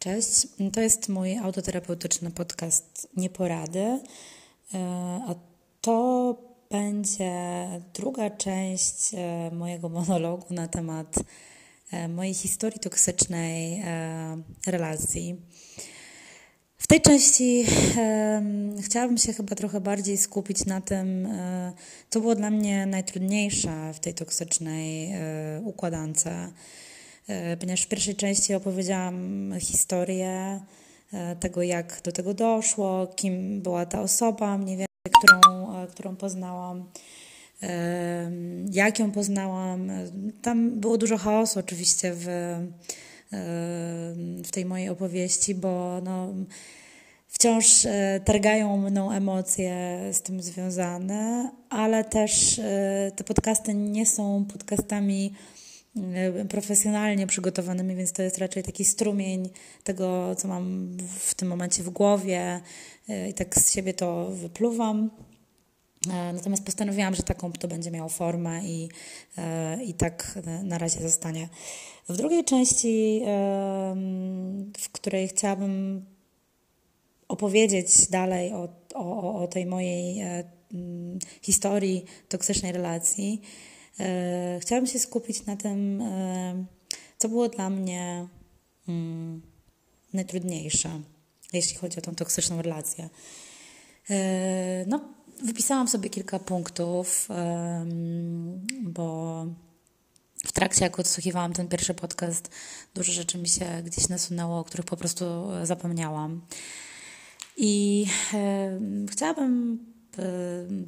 Cześć, to jest mój autoterapeutyczny podcast Nieporady, e, a to będzie druga część e, mojego monologu na temat e, mojej historii toksycznej relacji. W tej części chciałabym się chyba trochę bardziej skupić na tym, co było dla mnie najtrudniejsze w tej toksycznej układance ponieważ w pierwszej części opowiedziałam historię e, tego, jak do tego doszło, kim była ta osoba, mniej więcej, którą, e, którą poznałam, jak ją poznałam. Tam było dużo chaosu oczywiście w, w tej mojej opowieści, bo no, wciąż targają mną emocje z tym związane, ale też te podcasty nie są podcastami E, profesjonalnie przygotowanymi, więc to jest raczej taki strumień tego, co mam w tym momencie w głowie e, i tak z siebie to wypluwam. E, natomiast postanowiłam, że taką to będzie miało formę i, i tak na razie zostanie. W drugiej części, w której chciałabym opowiedzieć dalej o, o, o tej mojej historii toksycznej relacji, E, chciałabym się skupić na tym, e, co było dla mnie mm, najtrudniejsze, jeśli chodzi o tą toksyczną relację. E, no, wypisałam sobie kilka punktów, bo w trakcie, jak odsłuchiwałam ten pierwszy podcast, dużo rzeczy mi się gdzieś nasunęło, o których po prostu zapomniałam. I chciałabym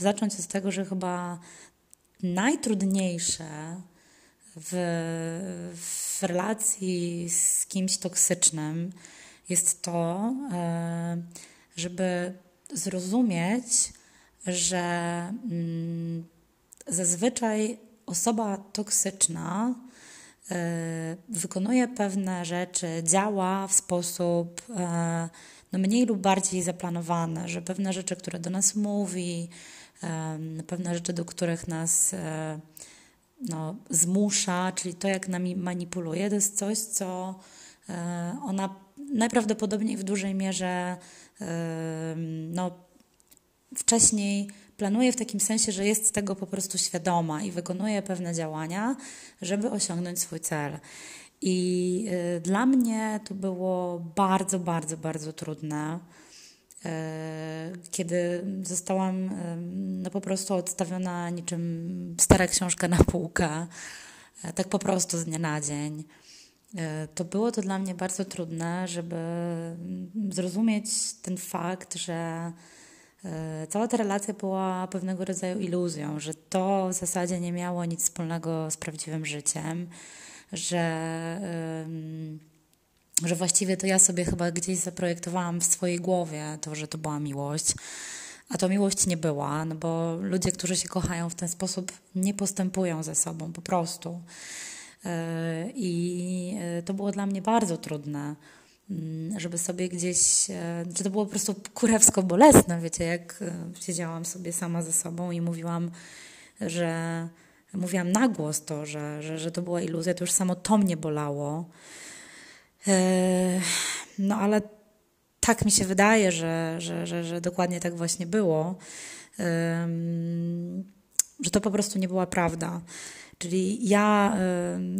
zacząć od tego, że chyba najtrudniejsze w, w relacji z kimś toksycznym jest to, e, żeby zrozumieć, że mm, zazwyczaj osoba toksyczna e, wykonuje pewne rzeczy, działa w sposób e, no mniej lub bardziej zaplanowany, że pewne rzeczy, które do nas mówi, pewne rzeczy, do których nas e, no, zmusza, czyli to, jak nami manipuluje, to jest coś, co e, ona najprawdopodobniej w dużej mierze no, wcześniej planuje w takim sensie, że jest tego po prostu świadoma i wykonuje pewne działania, żeby osiągnąć swój cel. I e, dla mnie to było bardzo, bardzo, bardzo trudne kiedy zostałam no po prostu odstawiona niczym stara książka na półkę, e, tak po prostu z dnia na dzień. E, to było to dla mnie bardzo trudne, żeby zrozumieć ten fakt, że cała ta relacja była pewnego rodzaju iluzją, że to w zasadzie nie miało nic wspólnego z prawdziwym życiem, że że właściwie to ja sobie chyba gdzieś zaprojektowałam w swojej głowie to, że to była miłość. A to miłość nie była, no bo ludzie, którzy się kochają w ten sposób, nie postępują ze sobą po prostu. E, I e, to było dla mnie bardzo trudne, mm, żeby sobie gdzieś, e, że to było po prostu kurewsko bolesne, wiecie, jak siedziałam sobie sama ze sobą i mówiłam, że mówiłam na głos to, że, że, że to była iluzja, to już samo to mnie bolało. E, no ale tak mi się wydaje, że, że, że, że dokładnie tak właśnie było, że to po prostu nie była prawda. Czyli ja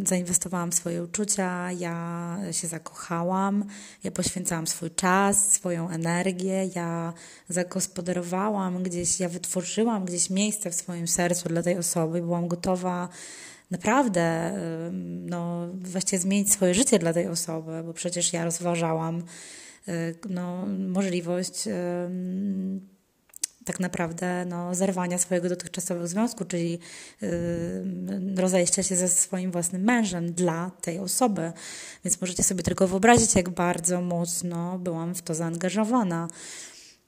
zainwestowałam w swoje uczucia, ja się zakochałam, ja poświęcałam swój czas, swoją energię, ja zagospodarowałam gdzieś, ja wytworzyłam gdzieś miejsce w swoim sercu dla tej osoby, byłam gotowa naprawdę no, właściwie zmienić swoje życie dla tej osoby, bo przecież ja rozważałam y, no, możliwość tak naprawdę no, zerwania swojego dotychczasowego związku, czyli rozejścia się ze swoim własnym mężem dla tej osoby. Więc możecie sobie tylko wyobrazić, jak bardzo mocno byłam w to zaangażowana.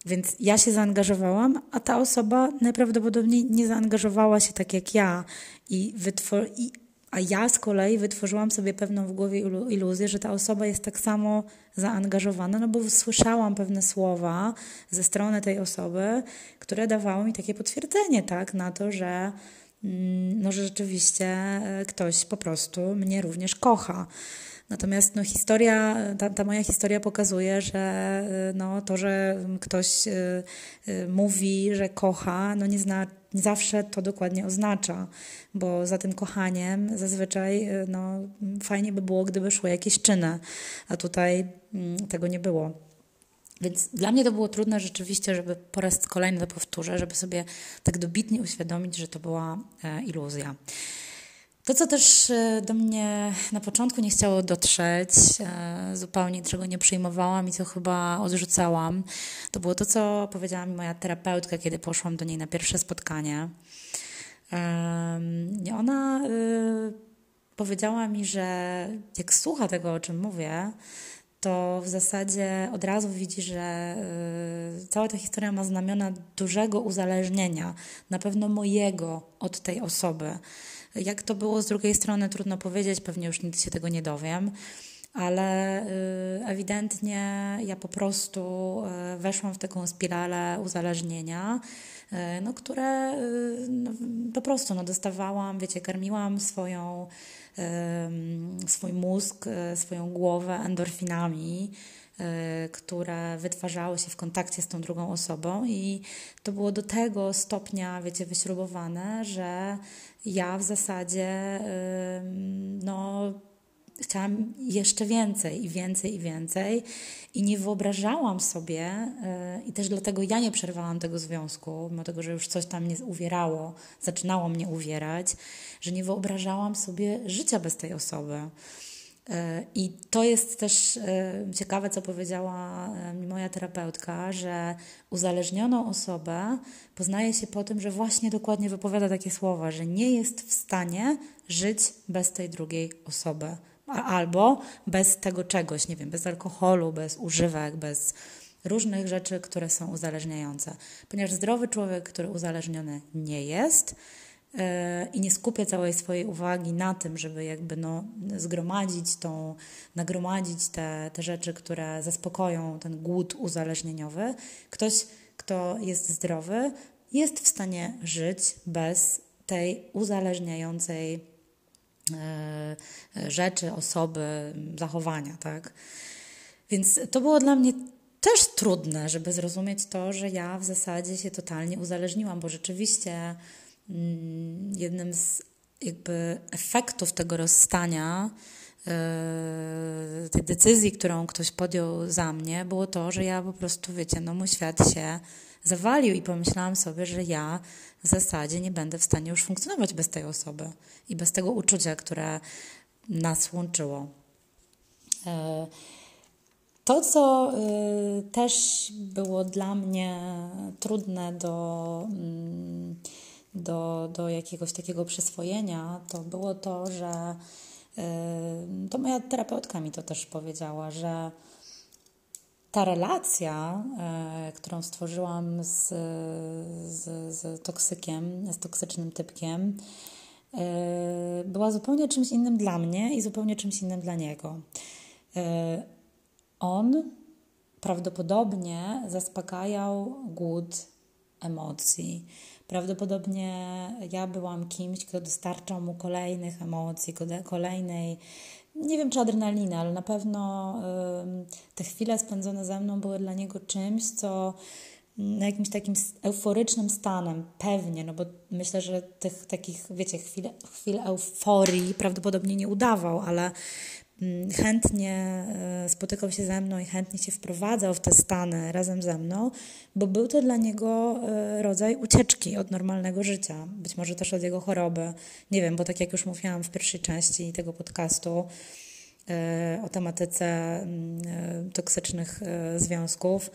Więc ja się zaangażowałam, a ta osoba najprawdopodobniej nie zaangażowała się tak jak ja. I wytwor- i, a ja z kolei wytworzyłam sobie pewną w głowie iluzję, że ta osoba jest tak samo zaangażowana, no bo słyszałam pewne słowa ze strony tej osoby, które dawały mi takie potwierdzenie, tak, na to, że, no, że rzeczywiście e, ktoś po prostu mnie również kocha. Natomiast no, historia, ta, ta moja historia pokazuje, że no, to, że ktoś y, mówi, że kocha, no nie, zna, nie zawsze to dokładnie oznacza, bo za tym kochaniem zazwyczaj no, fajnie by było, gdyby szły jakieś czyny, a tutaj mm, tego nie było. Więc dla mnie to było trudne rzeczywiście, żeby po raz kolejny to powtórzę, żeby sobie tak dobitnie uświadomić, że to była e, iluzja. To, co też e, do mnie na początku nie chciało dotrzeć, e, zupełnie czego nie przyjmowałam i co chyba odrzucałam, to było to, co powiedziała mi moja terapeutka, kiedy poszłam do niej na pierwsze spotkanie. Ona powiedziała mi, że jak słucha tego, o czym mówię, to w zasadzie od razu widzi, że y, cała ta historia ma znamiona dużego uzależnienia, na pewno mojego od tej osoby. Jak to było z drugiej strony, trudno powiedzieć, pewnie już nigdy się tego nie dowiem, ale y, ewidentnie ja po prostu y, weszłam w taką spiralę uzależnienia, no, które no, po prostu no, dostawałam, wiecie, karmiłam swoją swój mózg, swoją głowę endorfinami, które wytwarzały się w kontakcie z tą drugą osobą, i to było do tego stopnia, wiecie, wyśrubowane, że ja w zasadzie no, chciałam jeszcze więcej i więcej i więcej i nie wyobrażałam sobie yy, i też dlatego ja nie przerwałam tego związku, mimo tego, że już coś tam mnie uwierało, zaczynało mnie uwierać, że nie wyobrażałam sobie życia bez tej osoby. Yy, I to jest też yy, ciekawe, co powiedziała mi moja terapeutka, że uzależnioną osobę poznaje się po tym, że właśnie dokładnie wypowiada takie słowa, że nie jest w stanie żyć bez tej drugiej osoby albo bez tego czegoś, nie wiem, bez alkoholu, bez używek, bez różnych rzeczy, które są uzależniające. Ponieważ zdrowy człowiek, który uzależniony nie jest yy, i nie skupia całej swojej uwagi na tym, żeby jakby no, zgromadzić tą, nagromadzić te, te rzeczy, które zaspokoją ten głód uzależnieniowy, ktoś, kto jest zdrowy, jest w stanie żyć bez tej uzależniającej rzeczy, osoby, zachowania, tak? Więc to było dla mnie też trudne, żeby zrozumieć to, że ja w zasadzie się totalnie uzależniłam, bo rzeczywiście mm, jednym z jakby efektów tego rozstania, e, tej decyzji, którą ktoś podjął za mnie, było to, że ja po prostu, wiecie, no mój świat się zawalił i pomyślałam sobie, że ja w zasadzie nie będę w stanie już funkcjonować bez tej osoby i bez tego uczucia, które nas łączyło. E, to, co e, też było dla mnie trudne do, mm, do, do jakiegoś takiego przyswojenia, to było to, że e, to moja terapeutka mi to też powiedziała, że ta relacja, e, którą stworzyłam z, z, z toksykiem, z toksycznym typkiem, e, była zupełnie czymś innym dla mnie i zupełnie czymś innym dla niego. E, on prawdopodobnie zaspokajał głód emocji. Prawdopodobnie ja byłam kimś, kto dostarczał mu kolejnych emocji, kolejnej nie wiem czy adrenalina, ale na pewno te chwile spędzone ze mną były dla niego czymś, co na jakimś takim euforycznym stanem, pewnie, no bo myślę, że tych takich, wiecie, chwil, chwil euforii prawdopodobnie nie udawał, ale chętnie e, spotykał się ze mną i chętnie się wprowadzał w te stany razem ze mną, bo był to dla niego e, rodzaj ucieczki od normalnego życia, być może też od jego choroby. Nie wiem, bo tak jak już mówiłam w pierwszej części tego podcastu e, o tematyce mm, toksycznych związków,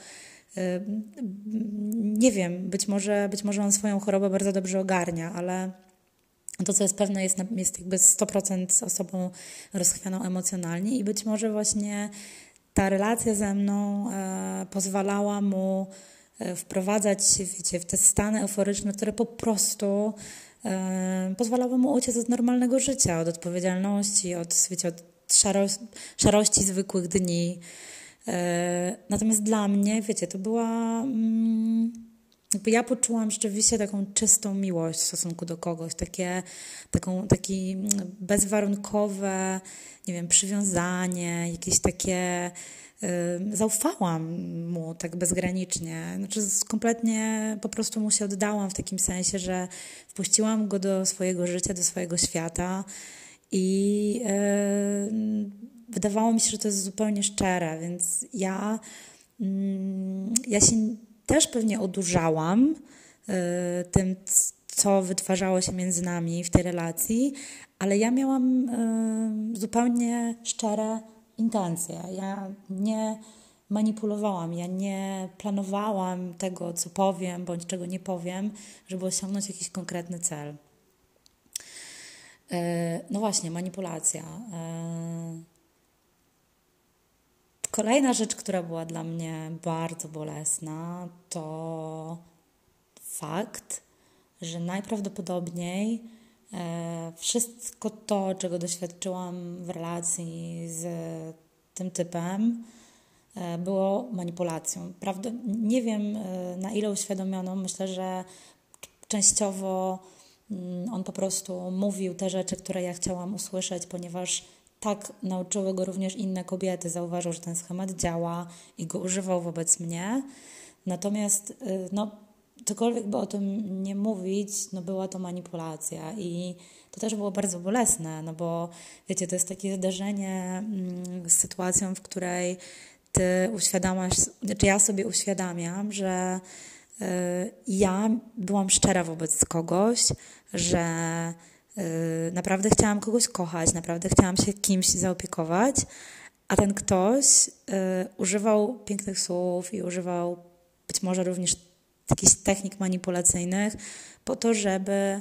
nie wiem, być może, być może on swoją chorobę bardzo dobrze ogarnia, ale to, co jest pewne, jest, jest jakby 100% osobą rozchwianą emocjonalnie i być może właśnie ta relacja ze mną e, pozwalała mu e, wprowadzać wiecie, w te stany euforyczne, które po prostu e, pozwalały mu uciec od normalnego życia, od odpowiedzialności, od, wiecie, od szaro, szarości zwykłych dni. E, natomiast dla mnie, wiecie, to była... Mm, ja poczułam rzeczywiście taką czystą miłość w stosunku do kogoś, takie, taką, taki bezwarunkowe, nie wiem, przywiązanie, jakieś takie zaufałam mu tak bezgranicznie. Znaczy, kompletnie po prostu mu się oddałam w takim sensie, że wpuściłam go do swojego życia, do swojego świata i wydawało mi się, że to jest zupełnie szczere, więc ja, mm, ja się też pewnie odurzałam e, tym, co wytwarzało się między nami w tej relacji, ale ja miałam e, zupełnie szczere intencje. Ja nie manipulowałam, ja nie planowałam tego, co powiem bądź czego nie powiem, żeby osiągnąć jakiś konkretny cel. E, no właśnie, manipulacja. Kolejna rzecz, która była dla mnie bardzo bolesna, to fakt, że najprawdopodobniej e, wszystko to, czego doświadczyłam w relacji z tym typem, e, było manipulacją. Prawda, nie wiem e, na ile uświadomioną, myślę, że częściowo mm, on po prostu mówił te rzeczy, które ja chciałam usłyszeć, ponieważ tak nauczyły go również inne kobiety. Zauważył, że ten schemat działa i go używał wobec mnie. Natomiast, y, no, cokolwiek by o tym nie mówić, no była to manipulacja i to też było bardzo bolesne, no bo wiecie, to jest takie zdarzenie mm, z sytuacją, w której ty uświadamiasz, znaczy ja sobie uświadamiam, że y, ja byłam szczera wobec kogoś, że naprawdę chciałam kogoś kochać, naprawdę chciałam się kimś zaopiekować, a ten ktoś y, używał pięknych słów i używał być może również jakichś technik manipulacyjnych po to, żeby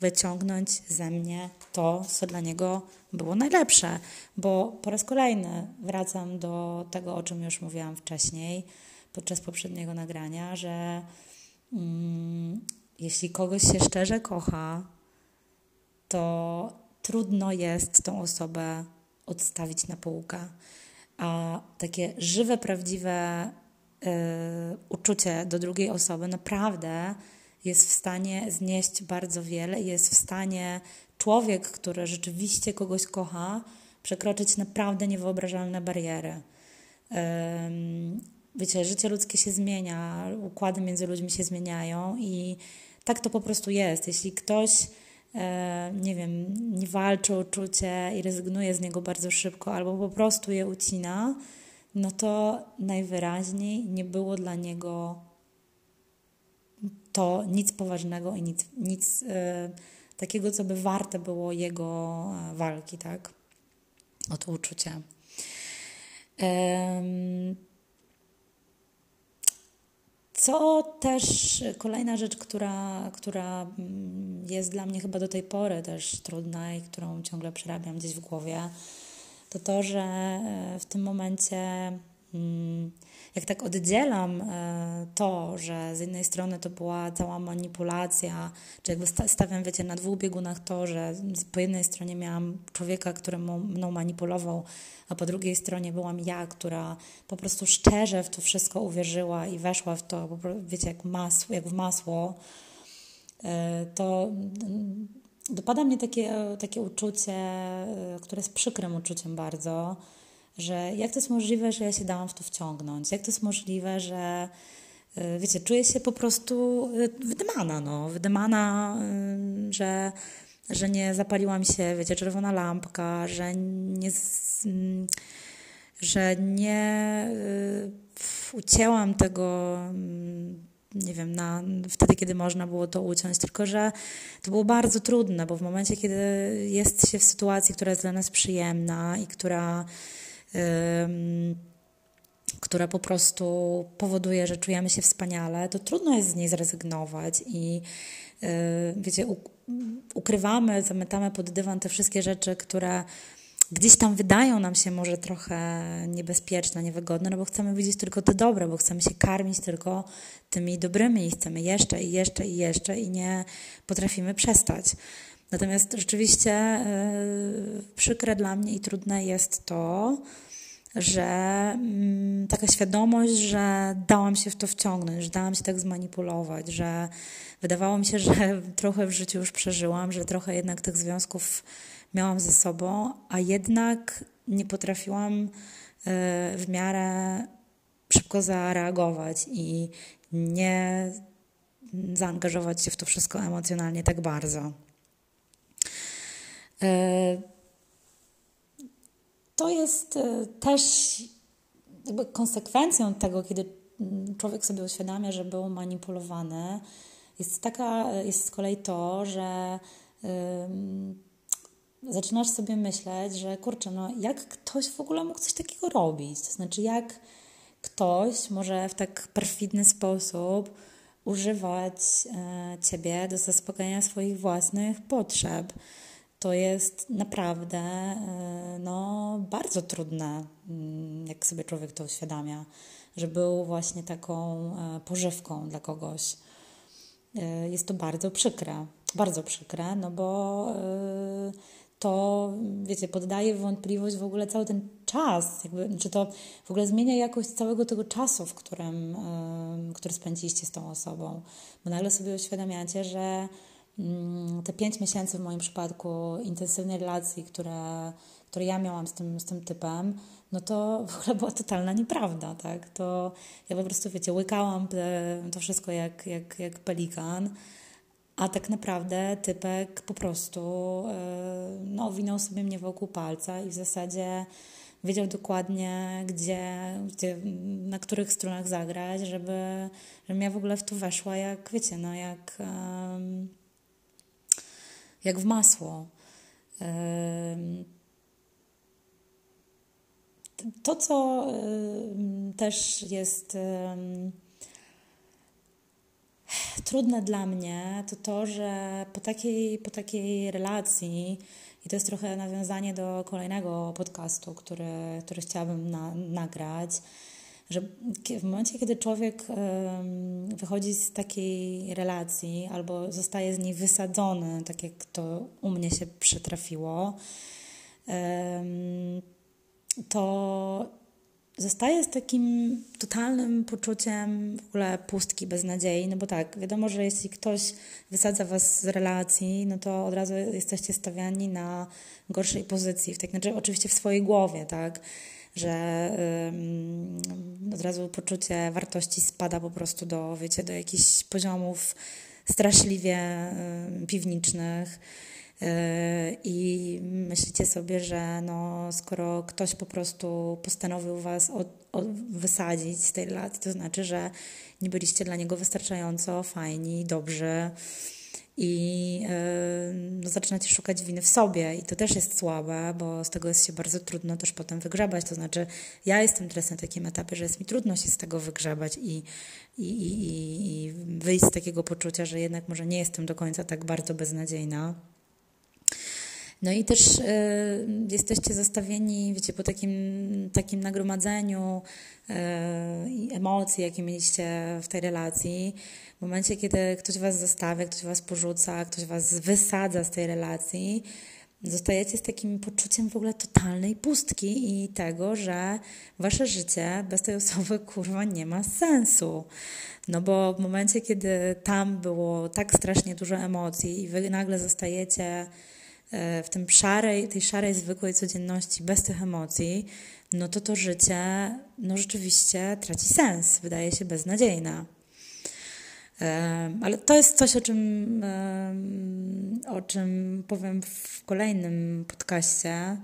wyciągnąć ze mnie to, co dla niego było najlepsze. Bo po raz kolejny wracam do tego, o czym już mówiłam wcześniej podczas poprzedniego nagrania, że mm, jeśli kogoś się szczerze kocha, to trudno jest tą osobę odstawić na półkę. A takie żywe, prawdziwe y, uczucie do drugiej osoby naprawdę jest w stanie znieść bardzo wiele jest w stanie człowiek, który rzeczywiście kogoś kocha, przekroczyć naprawdę niewyobrażalne bariery. Wiecie, życie ludzkie się zmienia, układy między ludźmi się zmieniają i tak to po prostu jest. Jeśli ktoś nie wiem, nie walczy o uczucie i rezygnuje z niego bardzo szybko, albo po prostu je ucina, no to najwyraźniej nie było dla niego to nic poważnego i nic, nic e, takiego, co by warte było jego e, walki, tak? O to uczucie. Co też kolejna rzecz, która, która mm, jest dla mnie chyba do tej pory też trudna i którą ciągle przerabiam gdzieś w głowie, to to, że e, w tym momencie, mm, jak tak oddzielam e, to, że z jednej strony to była cała manipulacja, czy jakby stawiam, wiecie, na dwóch biegunach to, że po jednej stronie miałam człowieka, który mną manipulował, a po drugiej stronie byłam ja, która po prostu szczerze w to wszystko uwierzyła i weszła w to, wiecie, jak, masło, jak w masło, e, to dopada mnie takie, takie uczucie, e, które jest przykrym uczuciem bardzo, że jak to jest możliwe, że ja się dałam w to wciągnąć? Jak to jest możliwe, że e, wiecie, czuję się po prostu wydymana, no, wydymana, że że nie zapaliła mi się, wiecie, czerwona lampka, że nie, że nie y, ucięłam tego, mm, nie wiem, na, wtedy, kiedy można było to uciąć, tylko że to było bardzo trudne, bo w momencie, kiedy jest się w sytuacji, która jest dla nas przyjemna i która. Która po prostu powoduje, że czujemy się wspaniale, to trudno jest z niej zrezygnować i wiecie, ukrywamy, zamytamy pod dywan te wszystkie rzeczy, które gdzieś tam wydają nam się może trochę niebezpieczne, niewygodne, no bo chcemy widzieć tylko te dobre, bo chcemy się karmić tylko tymi dobrymi i chcemy jeszcze i jeszcze i jeszcze i nie potrafimy przestać. Natomiast rzeczywiście yy, przykre dla mnie i trudne jest to, że mm, taka świadomość, że dałam się w to wciągnąć, że dałam się tak zmanipulować, że wydawało mi się, że trochę w życiu już przeżyłam, że trochę jednak tych związków miałam ze sobą, a jednak nie potrafiłam e, w miarę szybko zareagować i nie zaangażować się w to wszystko emocjonalnie tak bardzo. E, to jest e, też jakby konsekwencją tego, kiedy człowiek sobie uświadamia, że był manipulowany, jest taka, jest z kolei to, że zaczynasz sobie myśleć, że kurczę, no jak ktoś w ogóle mógł coś takiego robić? To znaczy, jak ktoś może w tak perfidny sposób używać e, ciebie do zaspokojenia swoich własnych potrzeb. To jest naprawdę e, no, bardzo trudne, mm, jak sobie człowiek to uświadamia, że był właśnie taką e, pożywką dla kogoś. Jest to bardzo przykre, bardzo przykre, no bo to, wiecie, poddaje wątpliwość w ogóle cały ten czas, jakby, czy to w ogóle zmienia jakość całego tego czasu, w którym, który spędziliście z tą osobą. Bo nagle sobie uświadamiacie, że te pięć miesięcy w moim przypadku intensywnej relacji, które, które ja miałam z tym, z tym typem, no to w ogóle była totalna nieprawda, tak? To ja po prostu, wiecie, łykałam to wszystko jak, jak, jak pelikan, a tak naprawdę typek po prostu e, no, owinął sobie mnie wokół palca i w zasadzie wiedział dokładnie, gdzie, gdzie na których stronach zagrać, żeby, żebym ja w ogóle w to weszła, jak wiecie, no jak, jak w masło. To, co też jest trudne dla mnie, to to, że po takiej, po takiej relacji, i to jest trochę nawiązanie do kolejnego podcastu, który, który chciałabym na, nagrać, że w momencie, kiedy człowiek wychodzi z takiej relacji albo zostaje z niej wysadzony, tak jak to u mnie się przytrafiło, to zostaje z takim totalnym poczuciem w ogóle pustki, beznadziei, no bo tak, wiadomo, że jeśli ktoś wysadza was z relacji, no to od razu jesteście stawiani na gorszej pozycji, w tak, znaczy oczywiście w swojej głowie, tak, że od razu poczucie wartości spada po prostu do, wiecie, do jakichś poziomów straszliwie um, piwniczych, Yy, i myślicie sobie, że no, skoro ktoś po prostu postanowił was od, od wysadzić z tej relacji, to znaczy, że nie byliście dla niego wystarczająco fajni, dobrzy i yy, no, zaczynacie szukać winy w sobie i to też jest słabe, bo z tego jest się bardzo trudno też potem wygrzebać, to znaczy ja jestem teraz na takim etapie, że jest mi trudno się z tego wygrzebać i, i, i, i wyjść z takiego poczucia, że jednak może nie jestem do końca tak bardzo beznadziejna. No i też y, jesteście zostawieni, wiecie, po takim, takim nagromadzeniu y, emocji, jakie mieliście w tej relacji. W momencie, kiedy ktoś was zostawia, ktoś was porzuca, ktoś was wysadza z tej relacji, zostajecie z takim poczuciem w ogóle totalnej pustki i tego, że wasze życie bez tej osoby kurwa nie ma sensu. No bo w momencie, kiedy tam było tak strasznie dużo emocji i wy nagle zostajecie E, w tym szarej, tej szarej, zwykłej codzienności, bez tych emocji, no to to życie no rzeczywiście traci sens, wydaje się beznadziejne. E, ale to jest coś, o czym, e, o czym powiem w kolejnym podcaście.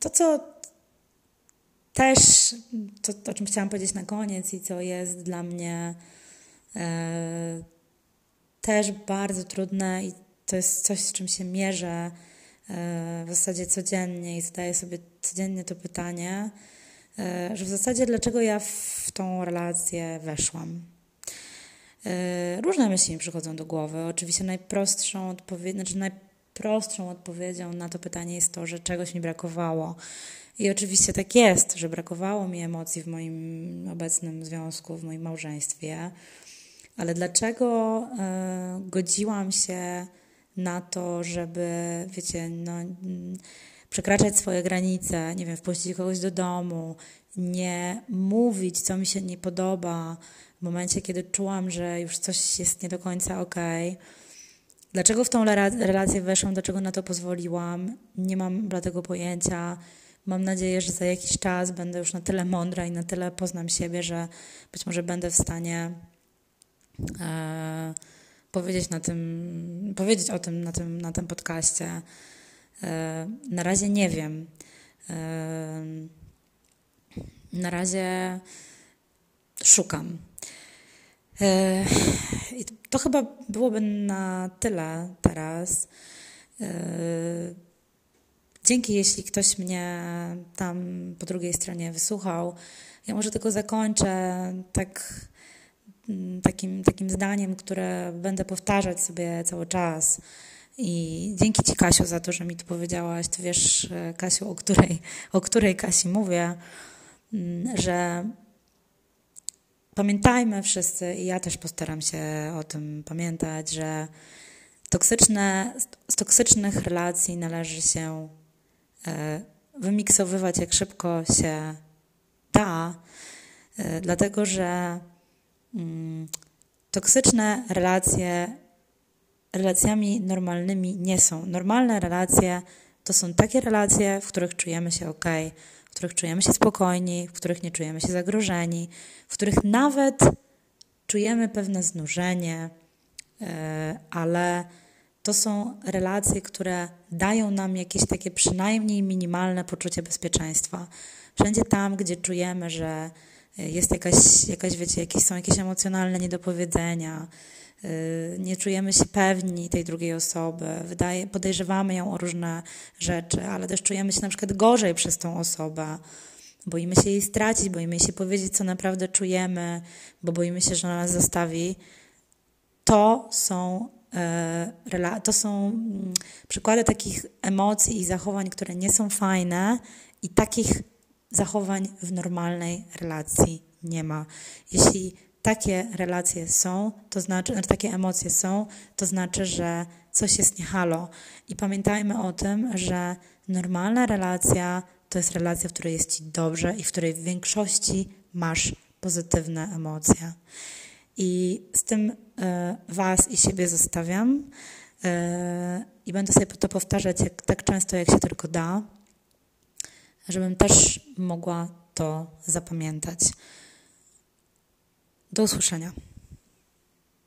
To, co też, to, o czym chciałam powiedzieć na koniec i co jest dla mnie też bardzo trudne i to jest coś, z czym się mierzę e, w zasadzie codziennie i zadaję sobie codziennie to pytanie, e, że w zasadzie dlaczego ja w tą relację weszłam. E, różne myśli mi przychodzą do głowy. Oczywiście najprostszą, odpowiedź, znaczy najprostszą odpowiedzią na to pytanie jest to, że czegoś mi brakowało. I oczywiście tak jest, że brakowało mi emocji w moim obecnym związku, w moim małżeństwie. Ale dlaczego y, godziłam się na to, żeby, wiecie, no, przekraczać swoje granice, nie wiem, wpuścić kogoś do domu, nie mówić, co mi się nie podoba w momencie, kiedy czułam, że już coś jest nie do końca okej. Okay. Dlaczego w tą relację weszłam, dlaczego na to pozwoliłam, nie mam dla tego pojęcia. Mam nadzieję, że za jakiś czas będę już na tyle mądra i na tyle poznam siebie, że być może będę w stanie e, powiedzieć, na tym, powiedzieć o tym na tym, na tym podcaście. E, na razie nie wiem. E, na razie szukam. E, to chyba byłoby na tyle teraz. Dzięki, jeśli ktoś mnie tam po drugiej stronie wysłuchał. Ja może tylko zakończę tak, takim, takim zdaniem, które będę powtarzać sobie cały czas. I dzięki Ci, Kasiu, za to, że mi tu powiedziałaś. Ty wiesz, Kasiu, o której, o której Kasi mówię, mm, że pamiętajmy wszyscy, i ja też postaram się o tym pamiętać, że toksyczne, z toksycznych relacji należy się e, wymiksowywać jak szybko się da, e, dlatego że mm, toksyczne relacje relacjami normalnymi nie są. Normalne relacje to są takie relacje, w których czujemy się ok, w których czujemy się spokojni, w których nie czujemy się zagrożeni, w których nawet czujemy pewne znużenie, e, ale to są relacje, które dają nam jakieś takie przynajmniej minimalne poczucie bezpieczeństwa. Wszędzie tam, gdzie czujemy, że jest jakaś, jakaś wiecie, jakieś, są jakieś emocjonalne niedopowiedzenia, Y, nie czujemy się pewni tej drugiej osoby, wydaje, podejrzewamy ją o różne rzeczy, ale też czujemy się na przykład gorzej przez tą osobę. Boimy się jej stracić, boimy się powiedzieć, co naprawdę czujemy, bo boimy się, że ona nas zostawi. To są, e, to są mm, przykłady takich emocji i zachowań, które nie są fajne, i takich zachowań w normalnej relacji nie ma. Jeśli takie relacje są, to znaczy, znaczy takie emocje są, to znaczy, że coś jest niehalo. I pamiętajmy o tym, że normalna relacja to jest relacja, w której jest ci dobrze i w której w większości masz pozytywne emocje. I z tym y, Was i siebie zostawiam. Y, I będę sobie to powtarzać jak, tak często, jak się tylko da, żebym też mogła to zapamiętać. Do usłyszenia.